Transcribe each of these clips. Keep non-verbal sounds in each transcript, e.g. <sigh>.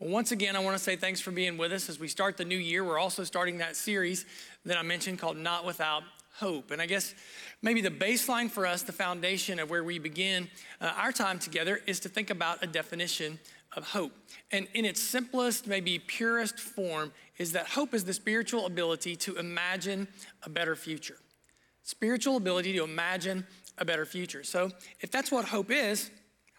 Well, once again, I want to say thanks for being with us as we start the new year. We're also starting that series that I mentioned called Not Without Hope. And I guess maybe the baseline for us, the foundation of where we begin uh, our time together, is to think about a definition of hope. And in its simplest, maybe purest form, is that hope is the spiritual ability to imagine a better future. Spiritual ability to imagine a better future. So, if that's what hope is,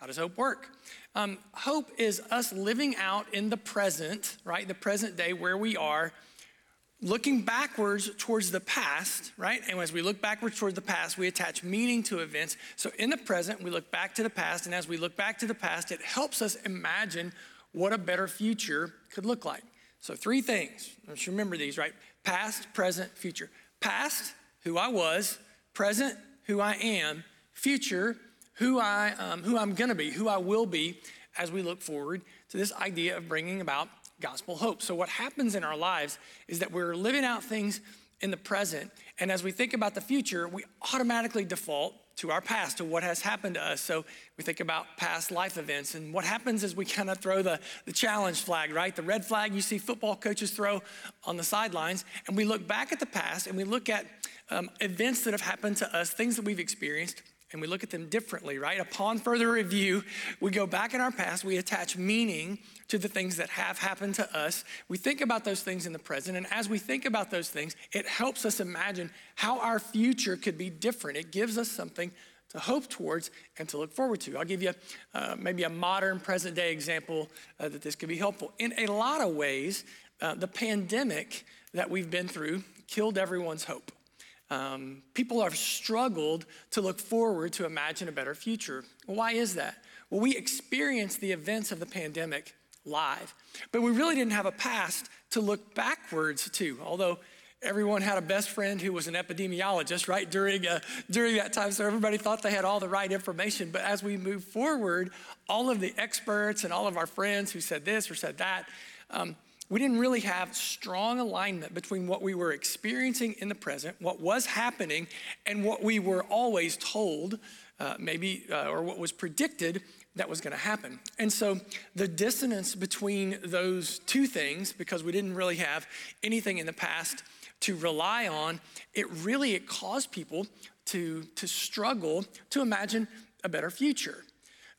how does hope work? Um, hope is us living out in the present, right? The present day where we are, looking backwards towards the past, right? And as we look backwards towards the past, we attach meaning to events. So in the present, we look back to the past. And as we look back to the past, it helps us imagine what a better future could look like. So, three things. Let's remember these, right? Past, present, future. Past, who I was. Present, who I am. Future, who, I, um, who I'm gonna be, who I will be as we look forward to this idea of bringing about gospel hope. So, what happens in our lives is that we're living out things in the present, and as we think about the future, we automatically default to our past, to what has happened to us. So we think about past life events. And what happens is we kind of throw the, the challenge flag, right? The red flag you see football coaches throw on the sidelines. And we look back at the past and we look at um, events that have happened to us, things that we've experienced, and we look at them differently, right? Upon further review, we go back in our past, we attach meaning to the things that have happened to us. We think about those things in the present, and as we think about those things, it helps us imagine how our future could be different. It gives us something to hope towards and to look forward to. I'll give you uh, maybe a modern present day example uh, that this could be helpful. In a lot of ways, uh, the pandemic that we've been through killed everyone's hope. Um, people have struggled to look forward to imagine a better future. Why is that? Well, we experienced the events of the pandemic live, but we really didn't have a past to look backwards to, although everyone had a best friend who was an epidemiologist, right, during, uh, during that time. So everybody thought they had all the right information. But as we move forward, all of the experts and all of our friends who said this or said that, um, we didn't really have strong alignment between what we were experiencing in the present, what was happening, and what we were always told, uh, maybe, uh, or what was predicted that was going to happen. And so the dissonance between those two things, because we didn't really have anything in the past to rely on, it really it caused people to, to struggle to imagine a better future.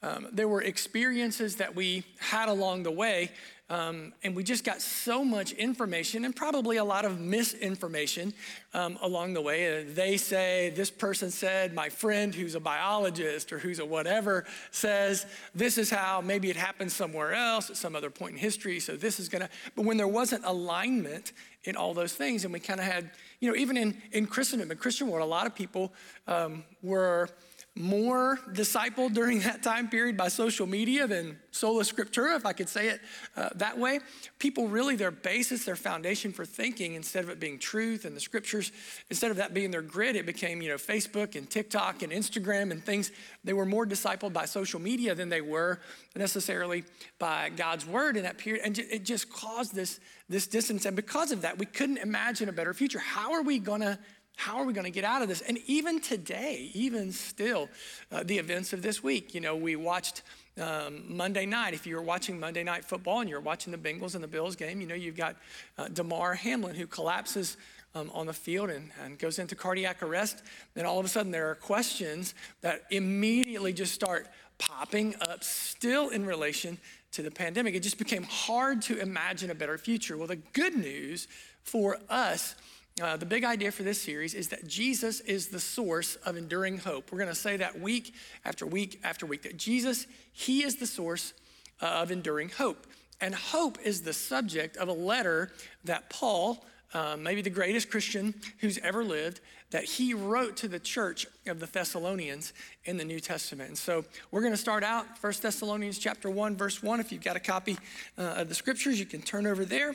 Um, there were experiences that we had along the way um, and we just got so much information and probably a lot of misinformation um, along the way. Uh, they say, this person said, my friend who's a biologist or who's a whatever says, this is how maybe it happened somewhere else at some other point in history. So this is going to, but when there wasn't alignment in all those things, and we kind of had, you know, even in, in Christendom, in Christian world, a lot of people um, were more discipled during that time period by social media than sola scriptura, if I could say it uh, that way. People really, their basis, their foundation for thinking, instead of it being truth and the scriptures, instead of that being their grid, it became, you know, Facebook and TikTok and Instagram and things. They were more discipled by social media than they were necessarily by God's word in that period. And it just caused this, this distance. And because of that, we couldn't imagine a better future. How are we going to how are we going to get out of this? And even today, even still, uh, the events of this week, you know, we watched um, Monday night. If you were watching Monday night football and you're watching the Bengals and the Bills game, you know, you've got uh, Damar Hamlin who collapses um, on the field and, and goes into cardiac arrest. Then all of a sudden, there are questions that immediately just start popping up, still in relation to the pandemic. It just became hard to imagine a better future. Well, the good news for us uh, the big idea for this series is that Jesus is the source of enduring hope. We're going to say that week after week after week, that Jesus, He is the source uh, of enduring hope. And hope is the subject of a letter that Paul, uh, maybe the greatest Christian who's ever lived, that he wrote to the church of the Thessalonians in the New Testament. And so we're going to start out 1 Thessalonians chapter 1, verse 1. If you've got a copy uh, of the scriptures, you can turn over there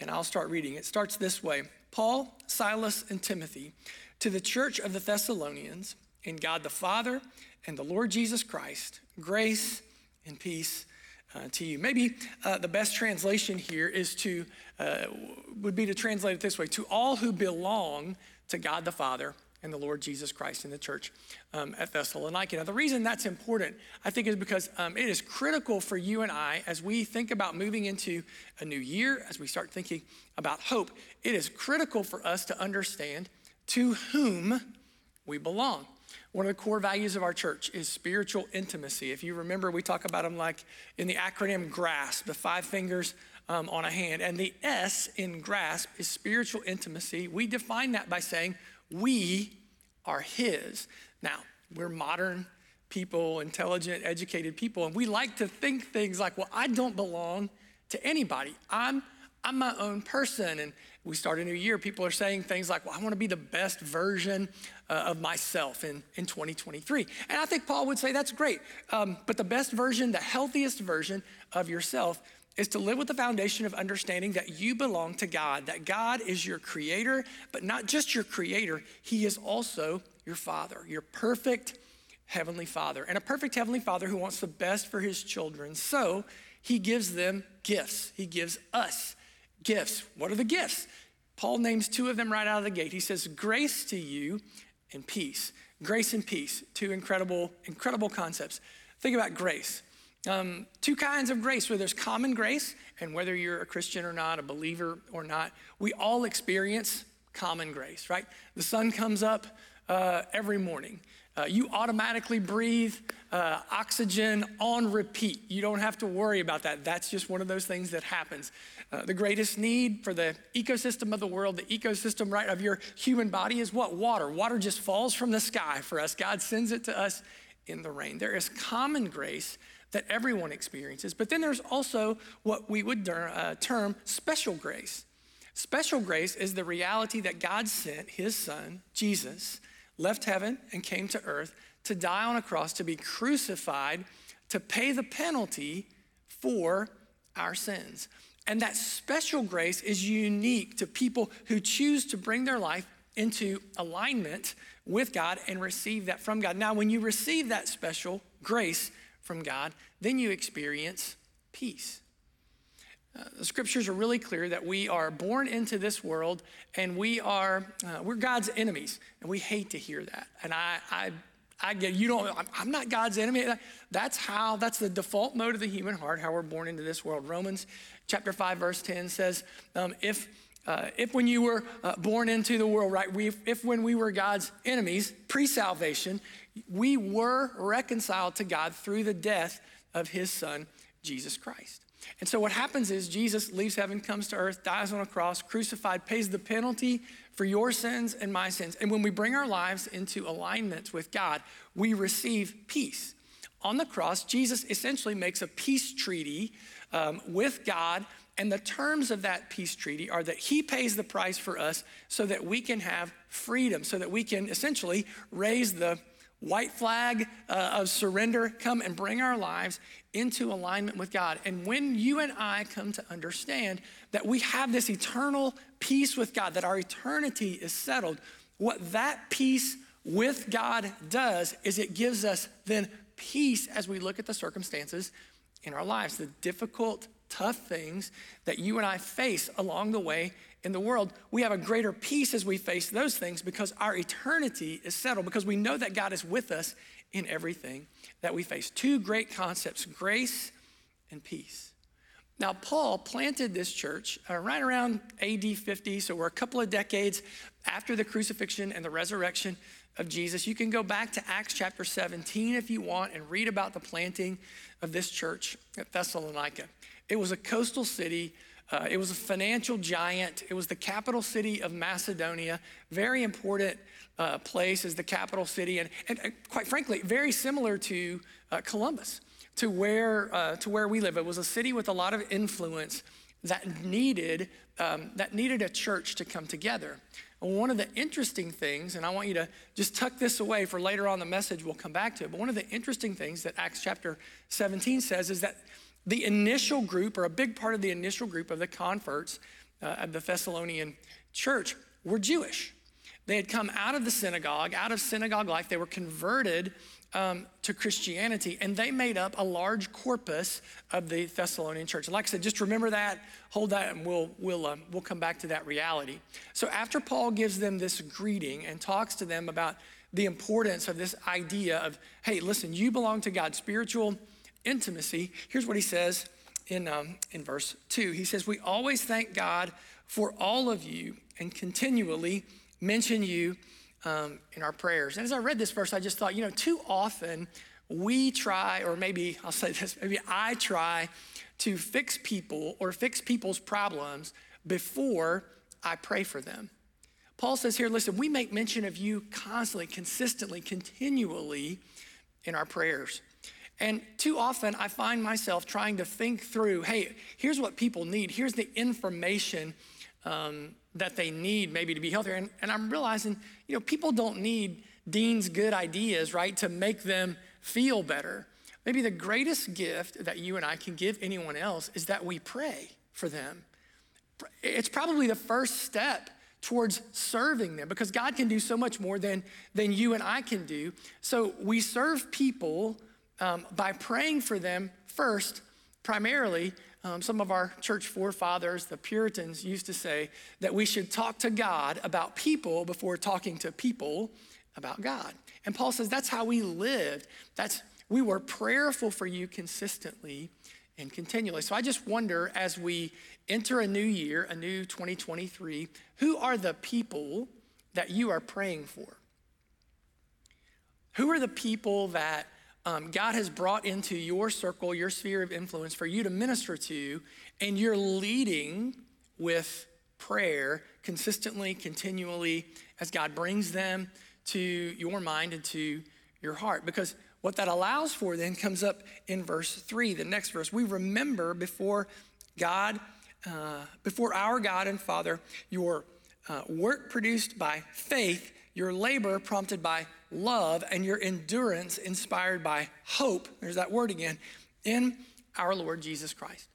and I'll start reading. It starts this way Paul, Silas, and Timothy to the church of the Thessalonians, in God the Father and the Lord Jesus Christ, grace and peace uh, to you. Maybe uh, the best translation here is to, uh, would be to translate it this way to all who belong to God the Father and the Lord Jesus Christ in the church um, at Thessalonica. Now, the reason that's important, I think, is because um, it is critical for you and I as we think about moving into a new year, as we start thinking about hope, it is critical for us to understand to whom we belong. One of the core values of our church is spiritual intimacy. If you remember, we talk about them like in the acronym GRASP, the five fingers um, on a hand. And the S in GRASP is spiritual intimacy. We define that by saying, we are His. Now, we're modern people, intelligent, educated people, and we like to think things like, well, I don't belong to anybody. I'm, I'm my own person. And we start a new year, people are saying things like, well, I want to be the best version uh, of myself in, in 2023. And I think Paul would say that's great. Um, but the best version, the healthiest version of yourself is to live with the foundation of understanding that you belong to God, that God is your creator, but not just your creator, He is also your Father, your perfect Heavenly Father, and a perfect Heavenly Father who wants the best for His children. So He gives them gifts, He gives us gifts. What are the gifts? Paul names two of them right out of the gate. He says, Grace to you and peace. Grace and peace, two incredible, incredible concepts. Think about grace. Um, two kinds of grace where there's common grace, and whether you're a Christian or not, a believer or not, we all experience common grace, right? The sun comes up uh, every morning. Uh, you automatically breathe uh, oxygen on repeat. You don't have to worry about that. That's just one of those things that happens. Uh, the greatest need for the ecosystem of the world, the ecosystem right of your human body is what? Water. Water just falls from the sky for us. God sends it to us in the rain. There is common grace that everyone experiences. But then there's also what we would uh, term special grace. Special grace is the reality that God sent his son, Jesus, left heaven and came to earth to die on a cross, to be crucified, to pay the penalty for our sins. And that special grace is unique to people who choose to bring their life into alignment with God and receive that from God. Now, when you receive that special grace, from God, then you experience peace. Uh, the scriptures are really clear that we are born into this world and we are uh, we're god's enemies and we hate to hear that. And i i i get you don't I'm, not god's enemy. That's how that's the default mode of the human heart how we're born into this world. Romans chapter 5 verse 10 says um, if uh, if when you were uh, born into the world, right, we, if when we were God's enemies, pre salvation, we were reconciled to God through the death of his son, Jesus Christ. And so what happens is Jesus leaves heaven, comes to earth, dies on a cross, crucified, pays the penalty for your sins and my sins. And when we bring our lives into alignment with God, we receive peace. On the cross, Jesus essentially makes a peace treaty um, with God. And the terms of that peace treaty are that he pays the price for us so that we can have freedom, so that we can essentially raise the white flag uh, of surrender, come and bring our lives into alignment with God. And when you and I come to understand that we have this eternal peace with God, that our eternity is settled, what that peace with God does is it gives us then peace as we look at the circumstances in our lives, the difficult, tough things that you and I face along the way in the world, we have a greater peace as we face those things because our eternity is settled, because we know that God is with us in everything that we face. Two great concepts grace and peace. Now, Paul planted this church uh, right around AD 50, so we're a couple of decades after the crucifixion and the resurrection of Jesus. You can go back to Acts chapter 17 if you want and read about the planting of this church at Thessalonica. It was a coastal city uh, it was a financial giant. It was the capital city of Macedonia, very important uh, place as the capital city, and, and, and, quite frankly, very similar to uh, Columbus, to where, uh, to where we live. It was a city with a lot of influence that needed, um, that needed a church to come together. And one of the interesting things, and I want you to just tuck this away for later on the message, we'll come back to it, but one of the interesting things that Acts chapter 17 says is that the initial group, or a big part of the initial group of the converts uh, of the Thessalonian church, were Jewish. They had come out of the synagogue, out of synagogue life. They were converted um, to Christianity, and they made up a large corpus of the Thessalonian church. Like I said, just remember that, hold that, and we'll, we'll, um, we'll come back to that reality. So after Paul gives them this greeting and talks to them about the importance of this idea of, hey, listen, you belong to God, spiritual intimacy, here's what he says in, um, in verse 2. He says, We always thank God for all of you and continually mention you um, in our prayers. And as I read this verse, I just thought, you know, too often we try, or maybe I'll say this, maybe I try to fix people or fix people's problems before I pray for them. Paul says here, listen, we make mention of you constantly, consistently, continually in our prayers. And too often I find myself trying to think through hey, here's what people need, here's the information um, that they need maybe to be healthier. And, and I'm realizing, you know, people don't need Dean's good ideas, right, to make them feel better. Maybe the greatest gift that you and I can give anyone else is that we pray for them. It's probably the first step towards serving them because God can do so much more than, than you and I can do. So we serve people um, by praying for them first, primarily, um, some of our church forefathers, the Puritans, used to say that we should talk to God about people before talking to people about God. And Paul says that's how we lived. That's we were prayerful for you consistently and continually. So I just wonder as we enter a new year, a new 2023, who are the people that you are praying for? Who are the people that um, God has brought into your circle, your sphere of influence for you to minister to, and you're leading with prayer consistently, continually, as God brings them to your mind and to your heart. Because what that allows for then comes up in verse three, the next verse. We remember before God, uh, before our God and Father, your uh, work produced by faith, your labor prompted by love, and your endurance inspired by hope. There's that word again, in our Lord Jesus Christ.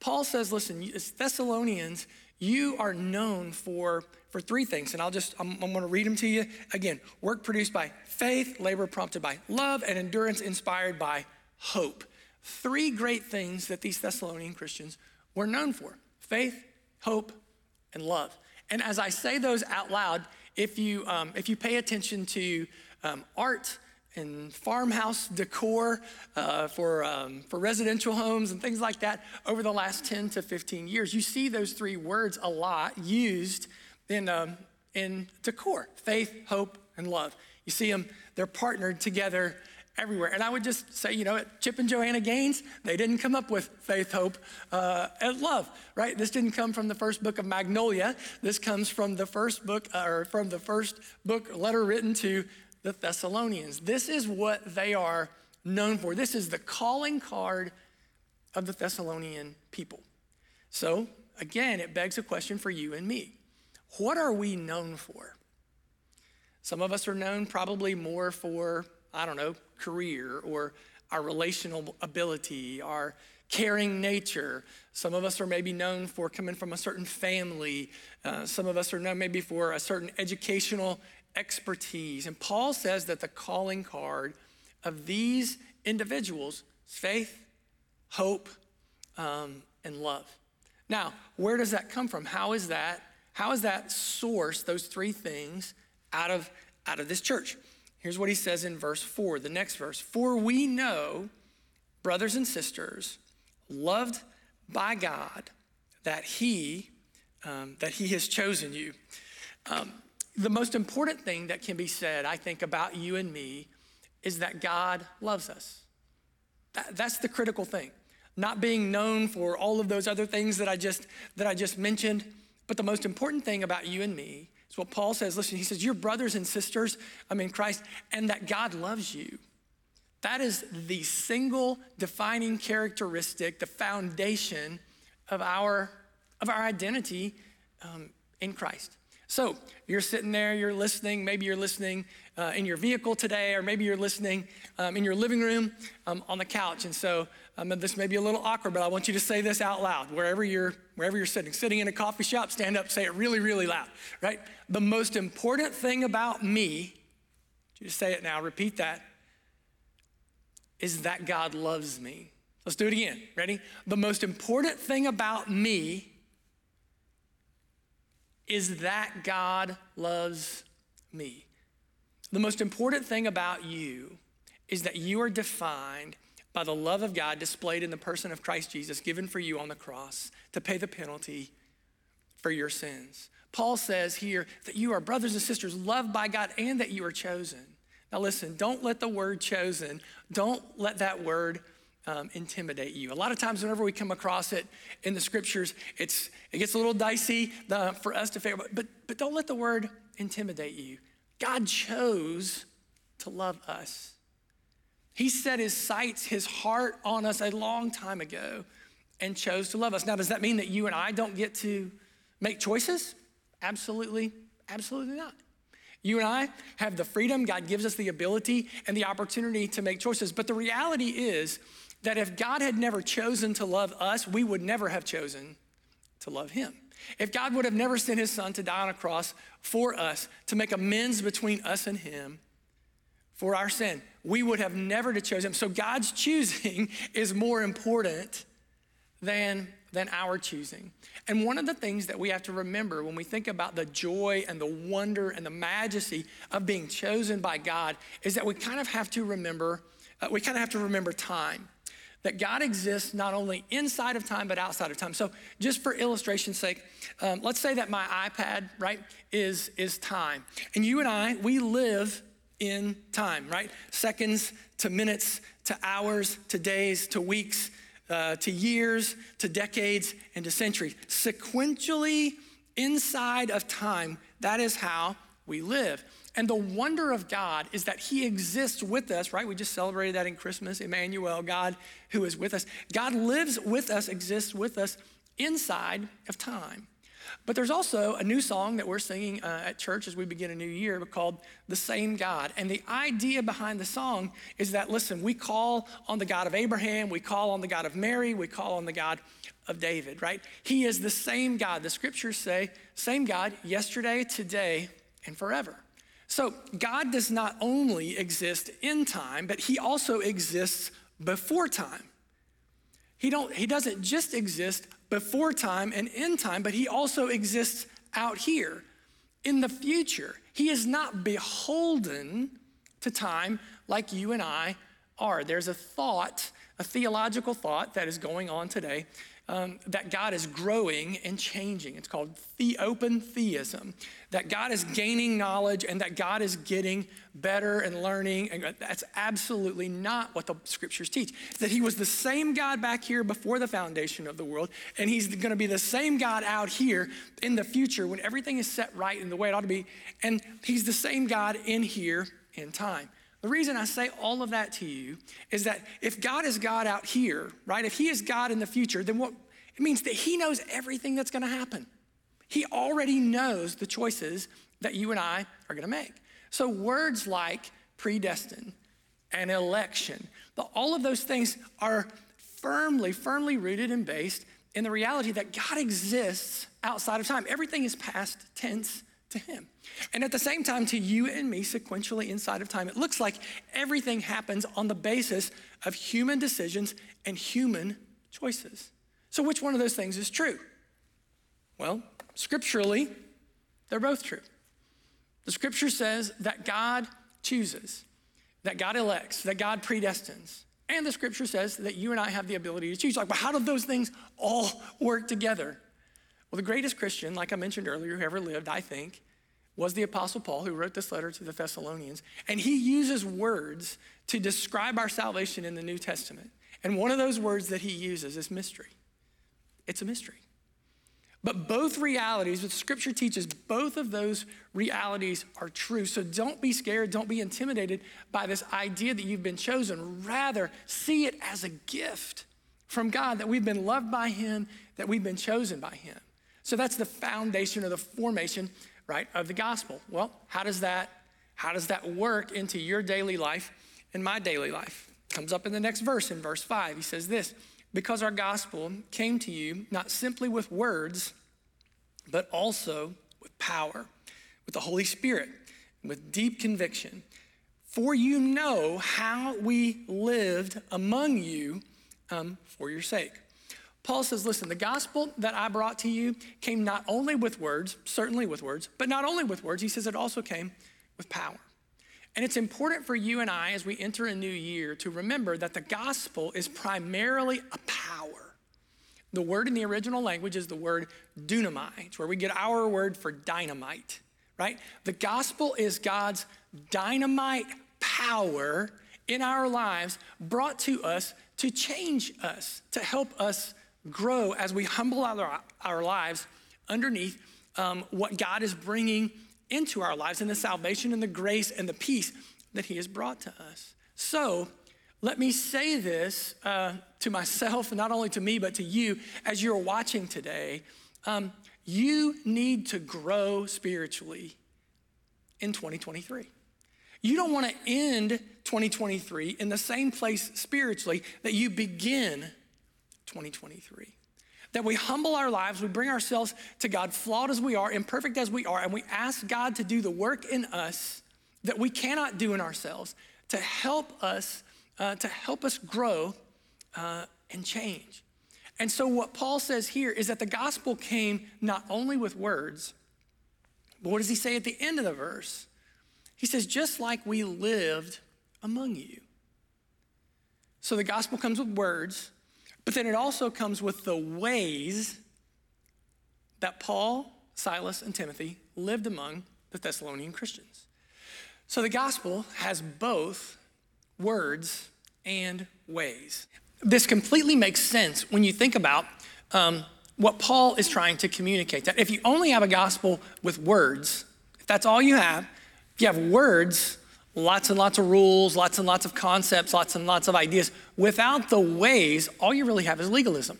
Paul says, listen, Thessalonians, you are known for, for three things. And I'll just, I'm, I'm going to read them to you. Again, work produced by faith, labor prompted by love, and endurance inspired by hope. Three great things that these Thessalonian Christians were known for faith, hope, and love. And as I say those out loud, if you, um, if you pay attention to um, art and farmhouse decor uh, for, um, for residential homes and things like that over the last 10 to 15 years. You see those three words a lot used in, um, in decor faith, hope, and love. You see them, they're partnered together everywhere. And I would just say, you know, Chip and Joanna Gaines, they didn't come up with faith, hope, uh, and love, right? This didn't come from the first book of Magnolia. This comes from the first book, uh, or from the first book, letter written to the Thessalonians. This is what they are known for. This is the calling card of the Thessalonian people. So, again, it begs a question for you and me What are we known for? Some of us are known probably more for, I don't know, career or our relational ability, our caring nature. Some of us are maybe known for coming from a certain family. Uh, some of us are known maybe for a certain educational expertise. And Paul says that the calling card of these individuals is faith, hope, um, and love. Now, where does that come from? How is that? How is that source, those three things, out of, out of this church? Here's what he says in verse 4, the next verse. For we know, brothers and sisters, loved by God, that he, um, that he has chosen you. Um, the most important thing that can be said, I think, about you and me is that God loves us. That, that's the critical thing. Not being known for all of those other things that I just that I just mentioned, but the most important thing about you and me is what Paul says. Listen, he says, "You're brothers and sisters, I'm in Christ, and that God loves you." That is the single defining characteristic, the foundation of our of our identity um, in Christ. So you're sitting there, you're listening. Maybe you're listening uh, in your vehicle today, or maybe you're listening um, in your living room um, on the couch. And so um, this may be a little awkward, but I want you to say this out loud wherever you're wherever you're sitting. Sitting in a coffee shop, stand up, say it really, really loud. Right? The most important thing about me. You say it now. Repeat that. is that God loves me. Let's do it again. Ready? The most important thing about me is that God loves me. The most important thing about you is that you are defined by the love of God displayed in the person of Christ Jesus, given for you on the cross to pay the penalty for your sins. Paul says here that you are brothers and sisters loved by God and that you are chosen. Now, listen, don't let the word chosen, don't let that word um, intimidate you. A lot of times, whenever we come across it in the scriptures, it's, it gets a little dicey for us to figure out, but, but don't let the word intimidate you. God chose to love us. He set his sights, his heart on us a long time ago and chose to love us. Now, does that mean that you and I don't get to make choices? Absolutely, absolutely not. You and I have the freedom, God gives us the ability and the opportunity to make choices. But the reality is that if God had never chosen to love us, we would never have chosen to love Him. If God would have never sent His Son to die on a cross for us, to make amends between us and Him for our sin, we would have never to choose Him. So God's choosing <laughs> is more important than than our choosing. And one of the things that we have to remember when we think about the joy and the wonder and the majesty of being chosen by God is that we kind of have to remember, uh, we kind of have to remember time. That God exists not only inside of time, but outside of time. So, just for illustration's sake, um, let's say that my iPad, right, is, is time. And you and I, we live in time, right? Seconds to minutes to hours to days to weeks uh, to years, to decades, and to centuries. Sequentially, inside of time, that is how we live. And the wonder of God is that He exists with us, right? We just celebrated that in Christmas, Emmanuel, God who is with us. God lives with us, exists with us inside of time. But there's also a new song that we're singing uh, at church as we begin a new year called The Same God. And the idea behind the song is that, listen, we call on the God of Abraham, we call on the God of Mary, we call on the God of David, right? He is the same God. The scriptures say, same God yesterday, today, and forever. So God does not only exist in time, but he also exists before time. He, don't, he doesn't just exist before time and in time, but he also exists out here in the future. He is not beholden to time like you and I are. There's a thought, a theological thought that is going on today um, that God is growing and changing. It's called the open theism, that God is gaining knowledge and that God is getting better and learning. And that's absolutely not what the scriptures teach. That He was the same God back here before the foundation of the world, and He's going to be the same God out here in the future when everything is set right in the way it ought to be. And He's the same God in here in time. The reason I say all of that to you is that if God is God out here, right, if He is God in the future, then what it means that He knows everything that's gonna happen. He already knows the choices that you and I are gonna make. So words like predestined and election, all of those things are firmly, firmly rooted and based in the reality that God exists outside of time. Everything is past tense to him. And at the same time, to you and me, sequentially inside of time, it looks like everything happens on the basis of human decisions and human choices. So, which one of those things is true? Well, scripturally, they're both true. The scripture says that God chooses, that God elects, that God predestines. And the scripture says that you and I have the ability to choose. Like, but how do those things all work together? Well, the greatest Christian, like I mentioned earlier, who ever lived, I think, was the Apostle Paul, who wrote this letter to the Thessalonians. And he uses words to describe our salvation in the New Testament. And one of those words that he uses is mystery. It's a mystery. But both realities, what Scripture teaches, both of those realities are true. So don't be scared, don't be intimidated by this idea that you've been chosen. Rather, see it as a gift from God that we've been loved by Him, that we've been chosen by Him. So that's the foundation or the formation, right, of the gospel. Well, how does that how does that work into your daily life and my daily life? Comes up in the next verse in verse 5. He says this, because our gospel came to you not simply with words, but also with power, with the Holy Spirit, with deep conviction for you know how we lived among you um, for your sake. Paul says, Listen, the gospel that I brought to you came not only with words, certainly with words, but not only with words, he says it also came with power. And it's important for you and I as we enter a new year to remember that the gospel is primarily a power. The word in the original language is the word dunamai. It's where we get our word for dynamite, right? The gospel is God's dynamite power in our lives brought to us to change us, to help us grow as we humble our, our lives underneath um, what God is bringing into our lives and the salvation and the grace and the peace that He has brought to us. So, let me say this uh, to myself, <laughs> not only to me, but to you as you're watching today. Um, you need to grow spiritually in 2023. You don't want to end 2023 in the same place spiritually that you begin 2023. That we humble our lives, we bring ourselves to God, flawed as we are, imperfect as we are, and we ask God to do the work in us that we cannot do in ourselves to help us, uh, to help us grow uh, and change. And so, what Paul says here is that the gospel came not only with words, but what does he say at the end of the verse? He says, just like we lived among you. So the gospel comes with words, but then it also comes with the ways that Paul, Silas, and Timothy lived among the Thessalonian Christians. So the gospel has both words and ways. This completely makes sense when you think about um, what Paul is trying to communicate. That if you only have a gospel with words, if that's all you have, if you have words, lots and lots of rules, lots and lots of concepts, lots and lots of ideas, without the ways, all you really have is legalism.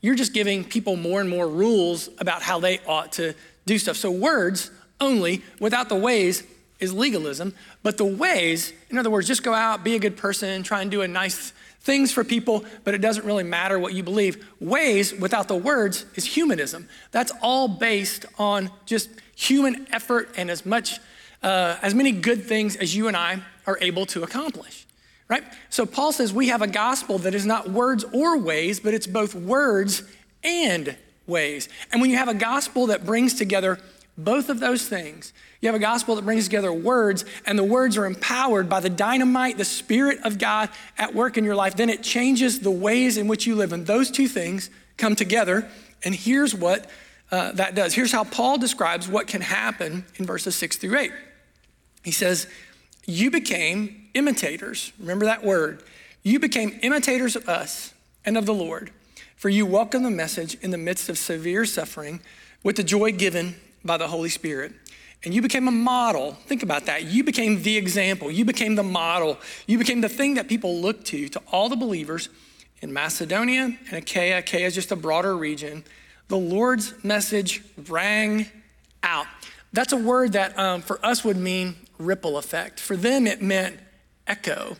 You're just giving people more and more rules about how they ought to do stuff. So, words only, without the ways, is legalism. But the ways, in other words, just go out, be a good person, try and do a nice things for people, but it doesn't really matter what you believe. Ways without the words is humanism. That's all based on just human effort and as much uh, as many good things as you and I are able to accomplish, right? So Paul says we have a gospel that is not words or ways, but it's both words and ways. And when you have a gospel that brings together both of those things, you have a gospel that brings together words, and the words are empowered by the dynamite, the Spirit of God at work in your life, then it changes the ways in which you live. And those two things come together. And here's what uh, that does. Here's how Paul describes what can happen in verses six through eight. He says, You became imitators. Remember that word. You became imitators of us and of the Lord, for you welcomed the message in the midst of severe suffering with the joy given by the Holy Spirit. And you became a model. Think about that. You became the example. You became the model. You became the thing that people look to, to all the believers in Macedonia and Achaia. Achaia is just a broader region. The Lord's message rang out. That's a word that um, for us would mean ripple effect. For them, it meant echo.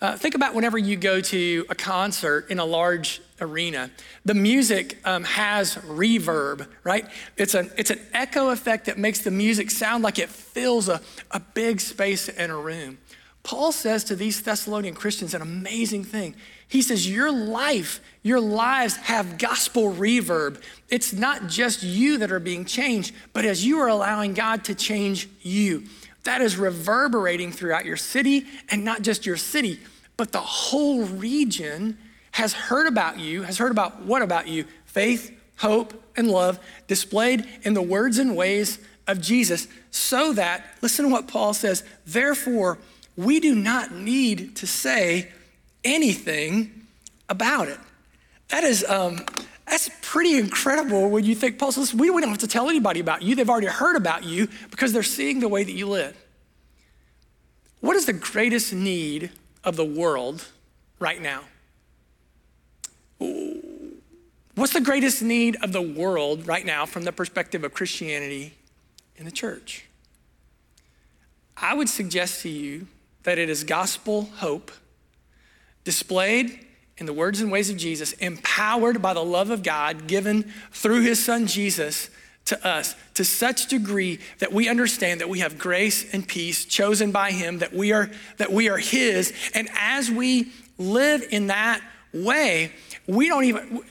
Uh, think about whenever you go to a concert in a large arena. The music um, has reverb, right? It's an, it's an echo effect that makes the music sound like it fills a, a big space in a room. Paul says to these Thessalonian Christians an amazing thing. He says, Your life, your lives have gospel reverb. It's not just you that are being changed, but as you are allowing God to change you that is reverberating throughout your city, and not just your city, but the whole region has heard about you, has heard about what about you? Faith, hope, and love displayed in the words and ways of Jesus, so that, listen to what Paul says, therefore, we do not need to say anything about it. That is, um, that's pretty incredible when you think, Paul says, we don't have to tell anybody about you. They've already heard about you because they're seeing the way that you live. What is the greatest need of the world right now? What's the greatest need of the world right now from the perspective of Christianity in the church? I would suggest to you that it is gospel hope displayed in the words and ways of Jesus, empowered by the love of God given through his son Jesus to us to such degree that we understand that we have grace and peace chosen by him that we are that we are his. And as we live in that way we don't even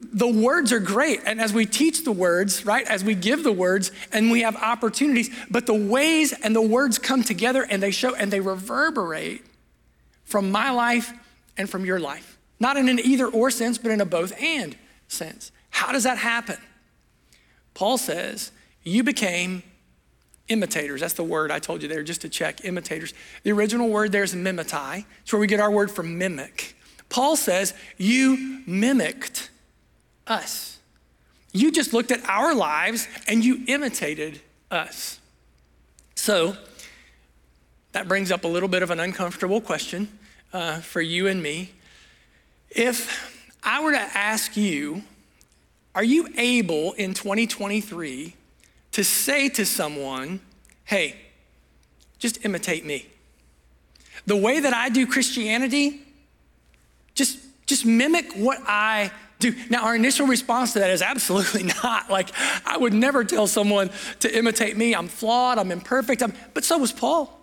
the words are great. And as we teach the words right as we give the words and we have opportunities but the ways and the words come together and they show and they reverberate from my life and from your life not in an either or sense but in a both and sense how does that happen Paul says, You became imitators. That's the word I told you there, just to check imitators. The original word there is mimetai. It's where we get our word from mimic. Paul says, You mimicked us. You just looked at our lives and you imitated us. So, that brings up a little bit of an uncomfortable question uh, for you and me. If I were to ask you, are you able in 2023 to say to someone, hey, just imitate me? The way that I do Christianity, just, just mimic what I do. Now, our initial response to that is absolutely <laughs> not. Like, I would never tell someone to imitate me. I'm flawed, I'm imperfect, I'm, but so was Paul.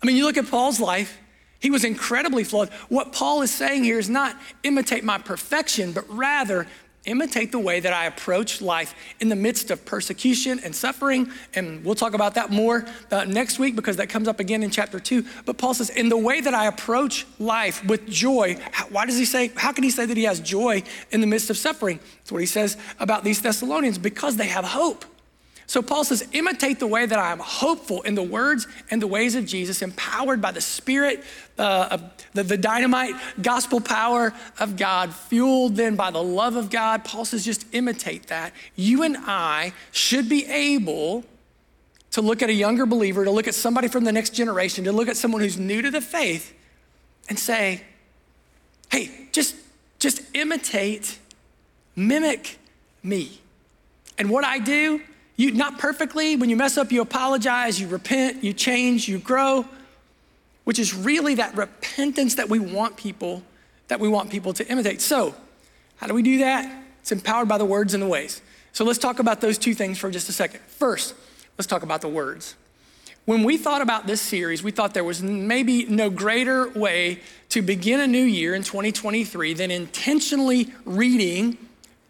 I mean, you look at Paul's life, he was incredibly flawed. What Paul is saying here is not imitate my perfection, but rather imitate the way that I approach life in the midst of persecution and suffering. And we'll talk about that more uh, next week because that comes up again in chapter two. But Paul says, in the way that I approach life with joy, why does he say, how can he say that he has joy in the midst of suffering? That's what he says about these Thessalonians because they have hope. So Paul says, imitate the way that I am hopeful in the words and the ways of Jesus, empowered by the Spirit, uh, the, the dynamite gospel power of God, fueled then by the love of God. Paul says, just imitate that. You and I should be able to look at a younger believer, to look at somebody from the next generation, to look at someone who's new to the faith and say, hey, just, just imitate, mimic me. And what I do, you not perfectly, when you mess up, you apologize, you repent, you change, you grow, which is really that repentance that we want people, that we want people to imitate. So, how do we do that? It's empowered by the words and the ways. So let's talk about those two things for just a second. First, let's talk about the words. When we thought about this series, we thought there was maybe no greater way to begin a new year in 2023 than intentionally reading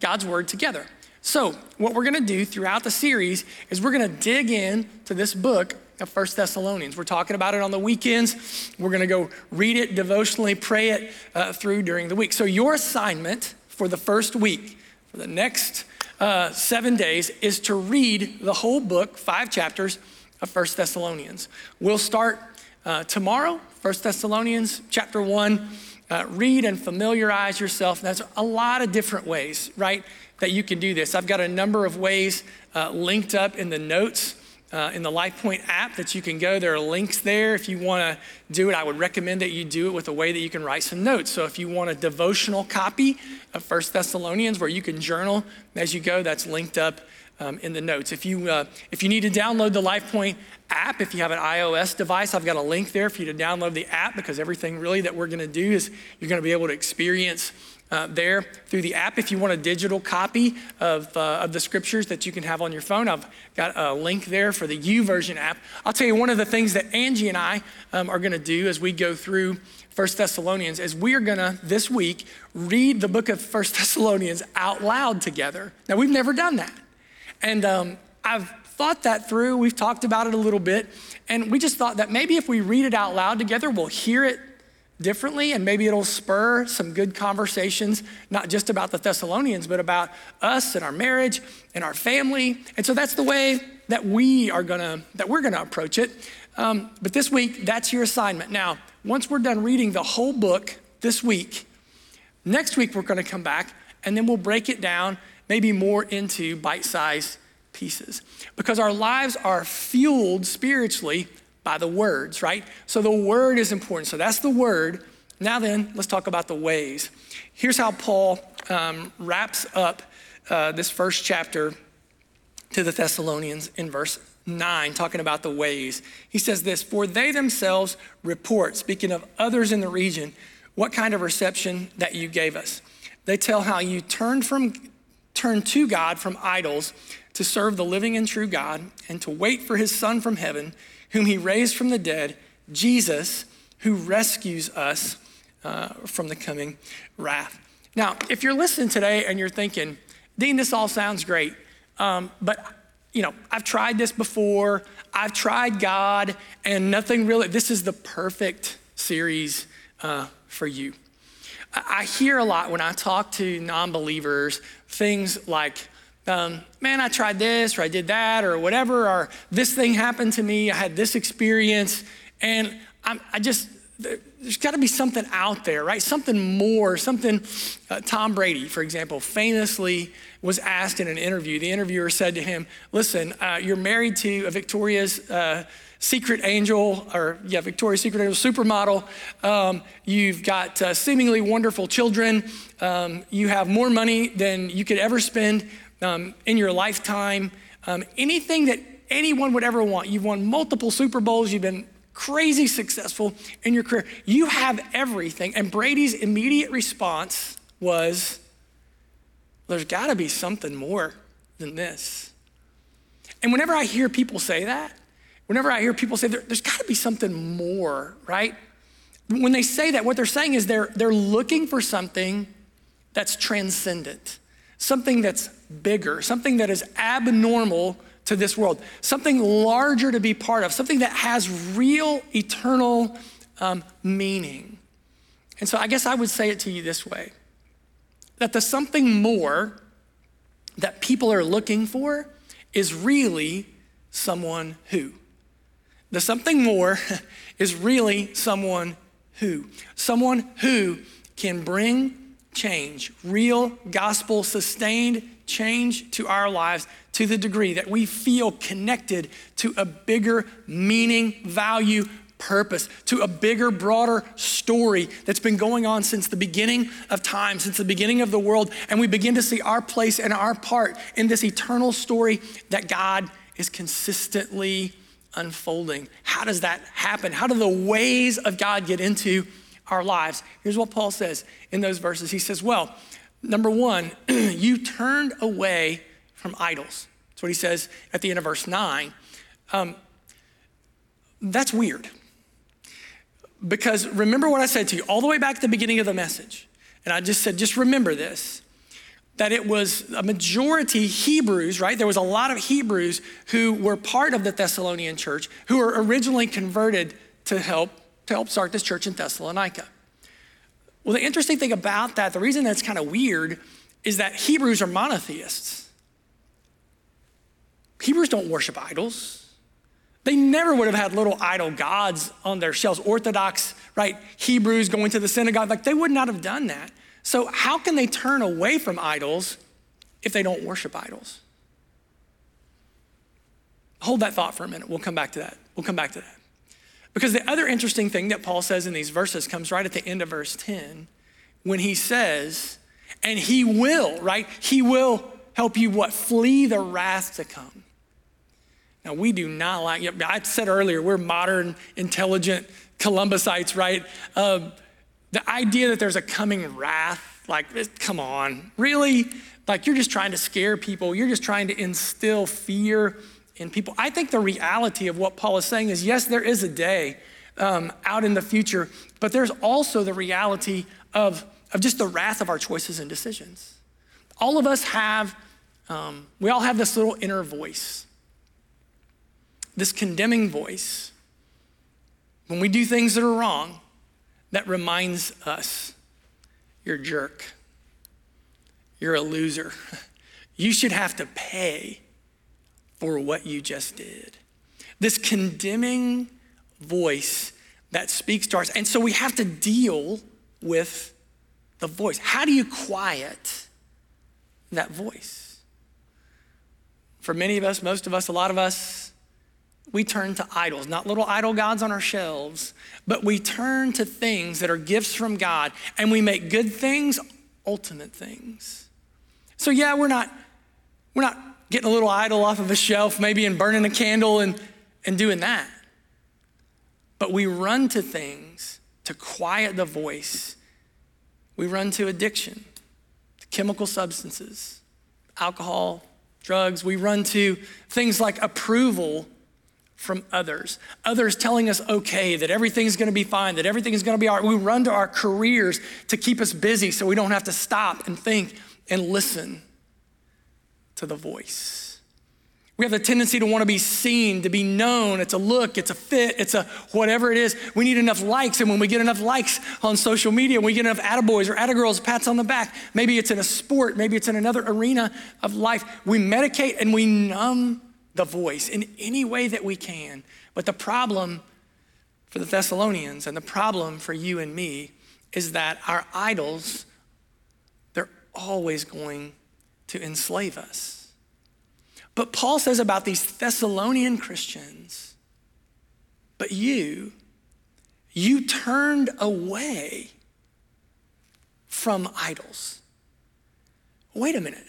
God's word together. So, what we're gonna do throughout the series is we're gonna dig in to this book of First Thessalonians. We're talking about it on the weekends. We're gonna go read it devotionally, pray it uh, through during the week. So, your assignment for the first week, for the next uh, seven days, is to read the whole book, five chapters of First Thessalonians. We'll start uh, tomorrow, First Thessalonians chapter 1. Uh, read and familiarize yourself. That's a lot of different ways, right? that you can do this. I've got a number of ways uh, linked up in the notes uh, in the LifePoint app that you can go. There are links there. If you want to do it, I would recommend that you do it with a way that you can write some notes. So if you want a devotional copy of First Thessalonians where you can journal as you go, that's linked up um, in the notes. If you, uh, if you need to download the LifePoint app, if you have an iOS device, I've got a link there for you to download the app because everything really that we're going to do is you're going to be able to experience uh, there through the app. If you want a digital copy of, uh, of the scriptures that you can have on your phone, I've got a link there for the YouVersion app. I'll tell you one of the things that Angie and I um, are going to do as we go through First Thessalonians is we are going to this week read the book of First Thessalonians out loud together. Now we've never done that, and um, I've thought that through. We've talked about it a little bit, and we just thought that maybe if we read it out loud together, we'll hear it differently, and maybe it'll spur some good conversations, not just about the Thessalonians, but about us and our marriage and our family. And so that's the way that we are gonna, that we're gonna approach it. Um, but this week, that's your assignment. Now, once we're done reading the whole book this week, next week we're gonna come back and then we'll break it down maybe more into bite sized pieces. Because our lives are fueled spiritually by the words, right? So the word is important. So that's the word. Now then, let's talk about the ways. Here's how Paul um, wraps up uh, this first chapter to the Thessalonians in verse 9, talking about the ways. He says this For they themselves report, speaking of others in the region, what kind of reception that you gave us. They tell how you turned from turned to God from idols to serve the living and true God and to wait for his Son from heaven, whom he raised from the dead, Jesus, who rescues us uh, from the coming wrath. Now, if you're listening today and you're thinking, Dean, this all sounds great, um, but you know, I've tried this before. I've tried God, and nothing really. This is the perfect series uh, for you. I hear a lot when I talk to non-believers things like, um, "Man, I tried this, or I did that, or whatever, or this thing happened to me. I had this experience, and I'm, I just there's got to be something out there, right? Something more, something. Uh, Tom Brady, for example, famously was asked in an interview. The interviewer said to him, Listen, uh, you're married to a Victoria's uh, Secret angel, or yeah, Victoria's Secret angel supermodel. Um, you've got uh, seemingly wonderful children. Um, you have more money than you could ever spend um, in your lifetime. Um, anything that anyone would ever want. You've won multiple Super Bowls. You've been crazy successful in your career. You have everything. And Brady's immediate response was, there's got to be something more than this. And whenever I hear people say that, whenever I hear people say there, has got to be something more, right? When they say that, what they're saying is they're, they're looking for something that's transcendent, something that's bigger, something that is abnormal to this world, something larger to be part of, something that has real eternal um, meaning. And so I guess I would say it to you this way that the something more that people are looking for is really someone who. The something more <laughs> is really someone who. Someone who can bring change, real gospel sustained change to our lives to the degree that we feel connected to a bigger meaning, value, purpose, to a bigger, broader story that's been going on since the beginning of time, since the beginning of the world. And we begin to see our place and our part in this eternal story that God is consistently unfolding. How does that happen? How do the ways of God get into our lives? Here's what Paul says in those verses. He says, Well, number one, <clears throat> you turned away from idols. That's what he says at the end of verse 9. Um, that's weird. Because remember what I said to you all the way back at the beginning of the message. And I just said, just remember this that it was a majority Hebrews, right? There was a lot of Hebrews who were part of the Thessalonian church who were originally converted to help to help start this church in Thessalonica. Well, the interesting thing about that, the reason that's kind of weird, is that Hebrews are monotheists. Hebrews don't worship idols. They never would have had little idol gods on their shelves. Orthodox, right? Hebrews going to the synagogue, like they would not have done that. So, how can they turn away from idols if they don't worship idols? Hold that thought for a minute. We'll come back to that. We'll come back to that. Because the other interesting thing that Paul says in these verses comes right at the end of verse 10 when he says, and he will, right? He will help you what? Flee the wrath to come. Now, we do not like, I said earlier, we're modern, intelligent Columbusites, right? Uh, the idea that there's a coming wrath, like, come on, really? Like, you're just trying to scare people, you're just trying to instill fear in people. I think the reality of what Paul is saying is yes, there is a day um, out in the future, but there's also the reality of, of just the wrath of our choices and decisions. All of us have, um, we all have this little inner voice this condemning voice, when we do things that are wrong, that reminds us you're a jerk, you're a loser, <laughs> you should have to pay for what you just did. This condemning voice that speaks to us. And so we have to deal with the voice. How do you quiet that voice? For many of us, most of us, a lot of us, we turn to idols, not little idol gods on our shelves, but we turn to things that are gifts from God and we make good things ultimate things. So yeah, we're not we're not getting a little idol off of a shelf maybe and burning a candle and and doing that. But we run to things to quiet the voice. We run to addiction, to chemical substances, alcohol, drugs. We run to things like approval from others. Others telling us okay, that everything's gonna be fine, that everything is gonna be all right. We run to our careers to keep us busy so we don't have to stop and think and listen to the voice. We have the tendency to want to be seen, to be known. It's a look, it's a fit, it's a whatever it is. We need enough likes. And when we get enough likes on social media, we get enough attaboys or attagirls, pats on the back, maybe it's in a sport, maybe it's in another arena of life. We medicate and we numb the voice in any way that we can. But the problem for the Thessalonians and the problem for you and me is that our idols, they're always going to enslave us. But Paul says about these Thessalonian Christians, but you, you turned away from idols. Wait a minute.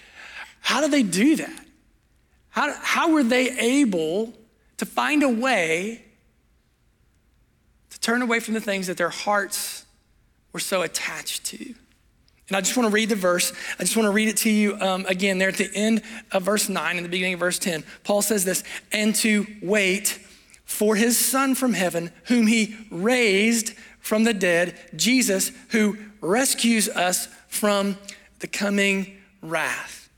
<laughs> How did they do that? How, how were they able to find a way to turn away from the things that their hearts were so attached to? And I just want to read the verse. I just want to read it to you um, again there at the end of verse 9 and the beginning of verse 10. Paul says this, and to wait for his son from heaven, whom he raised from the dead, Jesus, who rescues us from the coming wrath.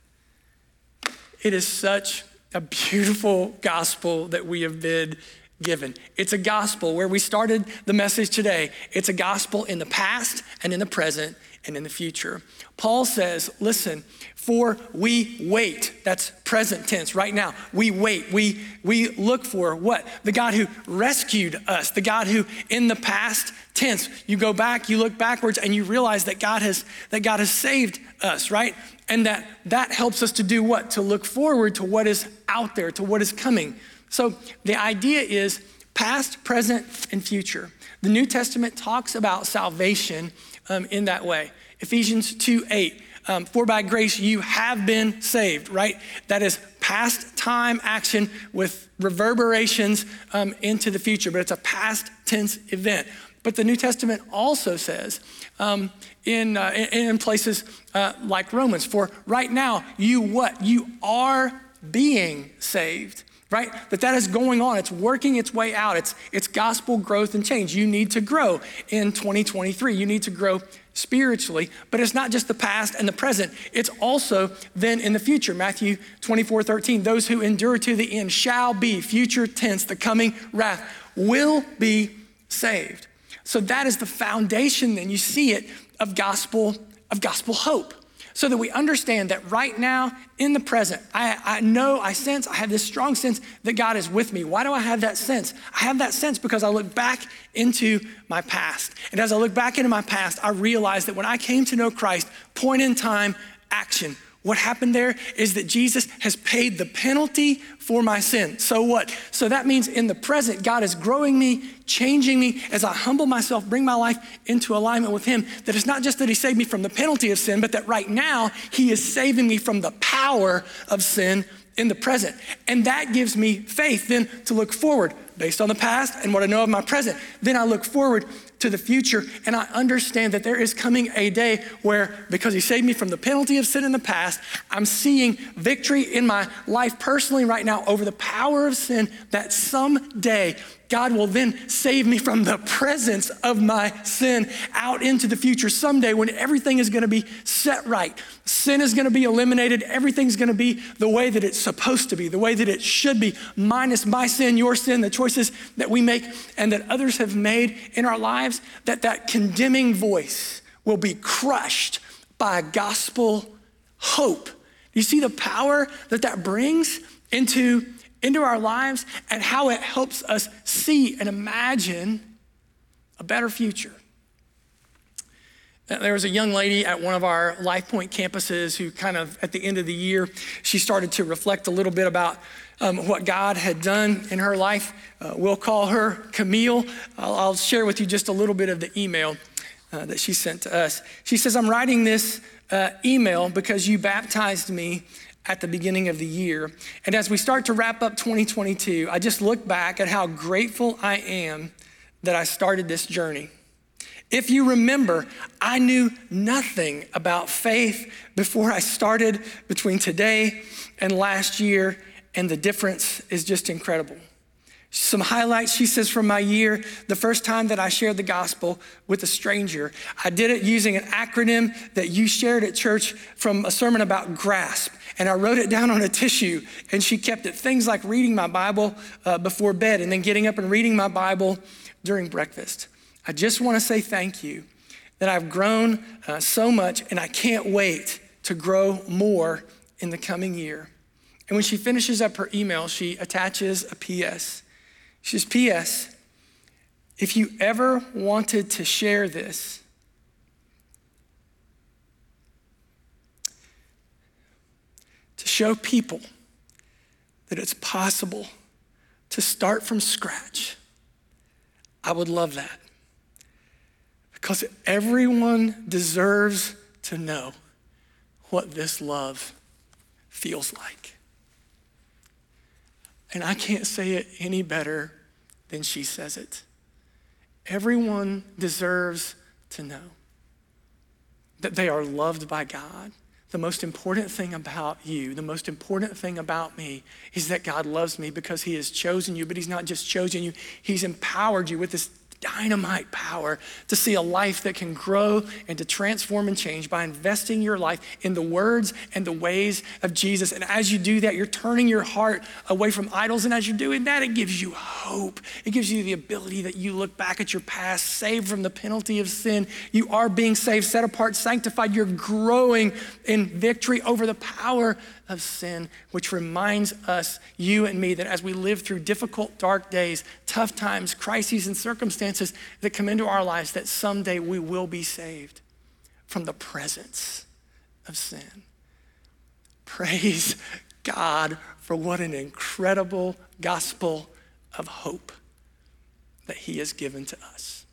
It is such a beautiful gospel that we have been given. It's a gospel where we started the message today. It's a gospel in the past and in the present and in the future. Paul says, listen, for we wait. That's present tense right now. We wait. We, we look for what? The God who rescued us, the God who in the past tense, you go back, you look backwards, and you realize that God has, that God has saved us, right? And that that helps us to do what? To look forward to what is out there, to what is coming. So the idea is past, present, and future. The New Testament talks about salvation um, in that way. Ephesians 2 8. Um, for by grace you have been saved, right? That is past time action with reverberations um, into the future, but it's a past tense event. But the New Testament also says um, in, uh, in, in, places uh, like Romans, for right now you what? You are being saved right? That that is going on. It's working its way out. It's, it's gospel growth and change. You need to grow in 2023. You need to grow spiritually, but it's not just the past and the present. It's also then in the future. Matthew 24, 13, those who endure to the end shall be, future tense, the coming wrath, will be saved. So that is the foundation, then you see it, of gospel, of gospel hope so that we understand that right now, in the present, I, I know, I sense, I have this strong sense that God is with me. Why do I have that sense? I have that sense because I look back into my past. And as I look back into my past, I realize that when I came to know Christ, point in time, action. What happened there is that Jesus has paid the penalty for my sin. So what? So that means in the present, God is growing me, changing me as I humble myself, bring my life into alignment with Him. That it's not just that He saved me from the penalty of sin, but that right now He is saving me from the power of sin in the present. And that gives me faith then to look forward based on the past and what I know of my present. Then I look forward to the future, and I understand that there is coming a day where, because He saved me from the penalty of sin in the past, I'm seeing victory in my life personally right now over the power of sin that someday God will then save me from the presence of my sin out into the future someday when everything is going to be set right. Sin is going to be eliminated. Everything's going to be the way that it's supposed to be, the way that it should be, minus my sin, your sin, the choices that we make and that others have made in our lives, that that condemning voice will be crushed by gospel hope. You see the power that that brings into into our lives and how it helps us see and imagine a better future. There was a young lady at one of our Life Point campuses who, kind of at the end of the year, she started to reflect a little bit about um, what God had done in her life. Uh, we'll call her Camille. I'll, I'll, share with you just a little bit of the email uh, that she sent to us. She says, I'm writing this uh, email because you baptized me at the beginning of the year. And as we start to wrap up 2022, I just look back at how grateful I am that I started this journey. If you remember, I knew nothing about faith before I started between today and last year, and the difference is just incredible. Some highlights, she says, from my year, the first time that I shared the gospel with a stranger. I did it using an acronym that you shared at church from a sermon about grasp. And I wrote it down on a tissue, and she kept it. Things like reading my Bible uh, before bed and then getting up and reading my Bible during breakfast. I just want to say thank you that I've grown uh, so much, and I can't wait to grow more in the coming year. And when she finishes up her email, she attaches a PS. She says, P.S. If you ever wanted to share this, to show people that it's possible to start from scratch, I would love that. Because everyone deserves to know what this love feels like. And I can't say it any better than she says it. Everyone deserves to know that they are loved by God. The most important thing about you, the most important thing about me, is that God loves me because He has chosen you, but He's not just chosen you, He's empowered you with this dynamite power to see a life that can grow and to transform and change by investing your life in the words and the ways of Jesus. And as you do that, you're turning your heart away from idols. And as you're doing that, it gives you hope. It gives you the ability that you look back at your past, saved from the penalty of sin. You are being saved, set apart, sanctified. You're growing in victory over the power of sin, which reminds us, you and me, that as we live through difficult, dark days, tough times, crises, and circumstances that come into our lives, that someday we will be saved from the presence of sin. Praise God for what an incredible gospel of hope that He has given to us.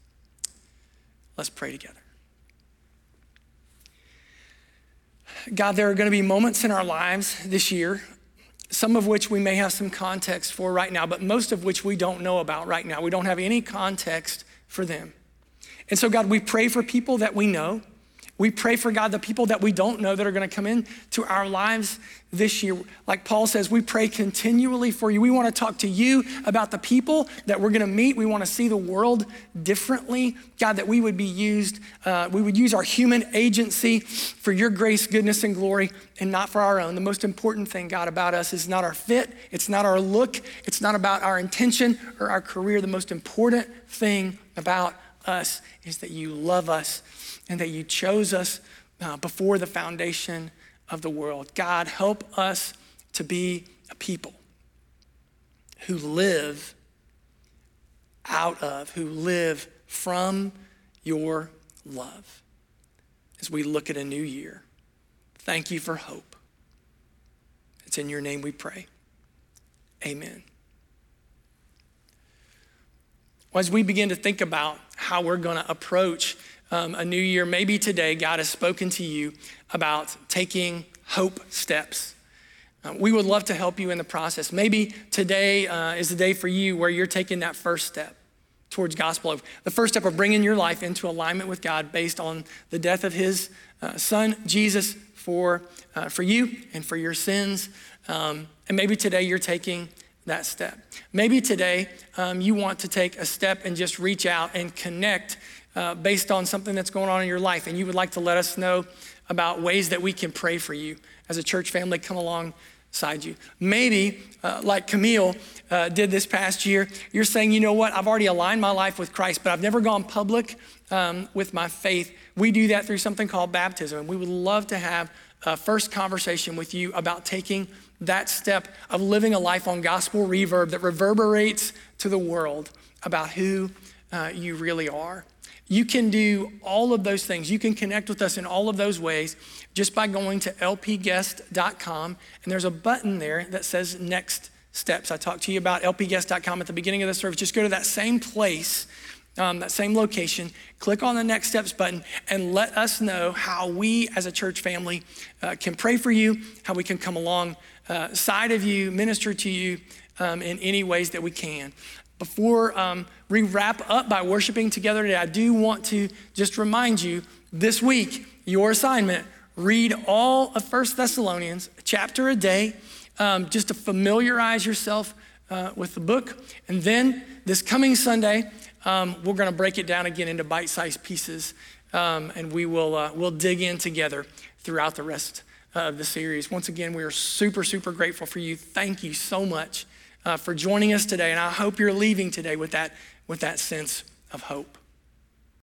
Let's pray together. God, there are going to be moments in our lives this year, some of which we may have some context for right now, but most of which we don't know about right now. We don't have any context for them. And so, God, we pray for people that we know. We pray for God, the people that we don't know that are going to come into our lives this year. Like Paul says, we pray continually for you. We want to talk to you about the people that we're going to meet. We want to see the world differently. God, that we would be used, uh, we would use our human agency for your grace, goodness, and glory, and not for our own. The most important thing, God, about us is not our fit, it's not our look, it's not about our intention or our career. The most important thing about us is that you love us and that you chose us uh, before the foundation of the world. God, help us to be a people who live out of, who live from your love as we look at a new year. Thank you for hope. It's in your name we pray. Amen. As we begin to think about how we're going to approach um, a new year, maybe today God has spoken to you about taking hope steps. Uh, we would love to help you in the process. Maybe today uh, is the day for you where you're taking that first step towards gospel of the first step of bringing your life into alignment with God based on the death of His uh, Son Jesus for uh, for you and for your sins. Um, and maybe today you're taking that step. Maybe today um, you want to take a step and just reach out and connect uh, based on something that's going on in your life, and you would like to let us know about ways that we can pray for you as a church family, come alongside you. Maybe, uh, like Camille uh, did this past year, you're saying, you know what, I've already aligned my life with Christ, but I've never gone public um, with my faith. We do that through something called baptism, and we would love to have a first conversation with you about taking that step of living a life on gospel reverb that reverberates to the world about who uh, you really are. You can do all of those things. You can connect with us in all of those ways just by going to lpguest.com. And there's a button there that says next steps. I talked to you about lpguest.com at the beginning of the service. Just go to that same place, um, that same location, click on the next steps button, and let us know how we as a church family uh, can pray for you, how we can come along uh, side of you, minister to you um, in any ways that we can. Before um, we wrap up by worshiping together today, I do want to just remind you this week, your assignment read all of First Thessalonians, a chapter a day, um, just to familiarize yourself uh, with the book. And then this coming Sunday, um, we're going to break it down again into bite sized pieces, um, and we will uh, we'll dig in together throughout the rest of the series. Once again, we are super, super grateful for you. Thank you so much uh, for joining us today, and I hope you're leaving today with that, with that sense of hope.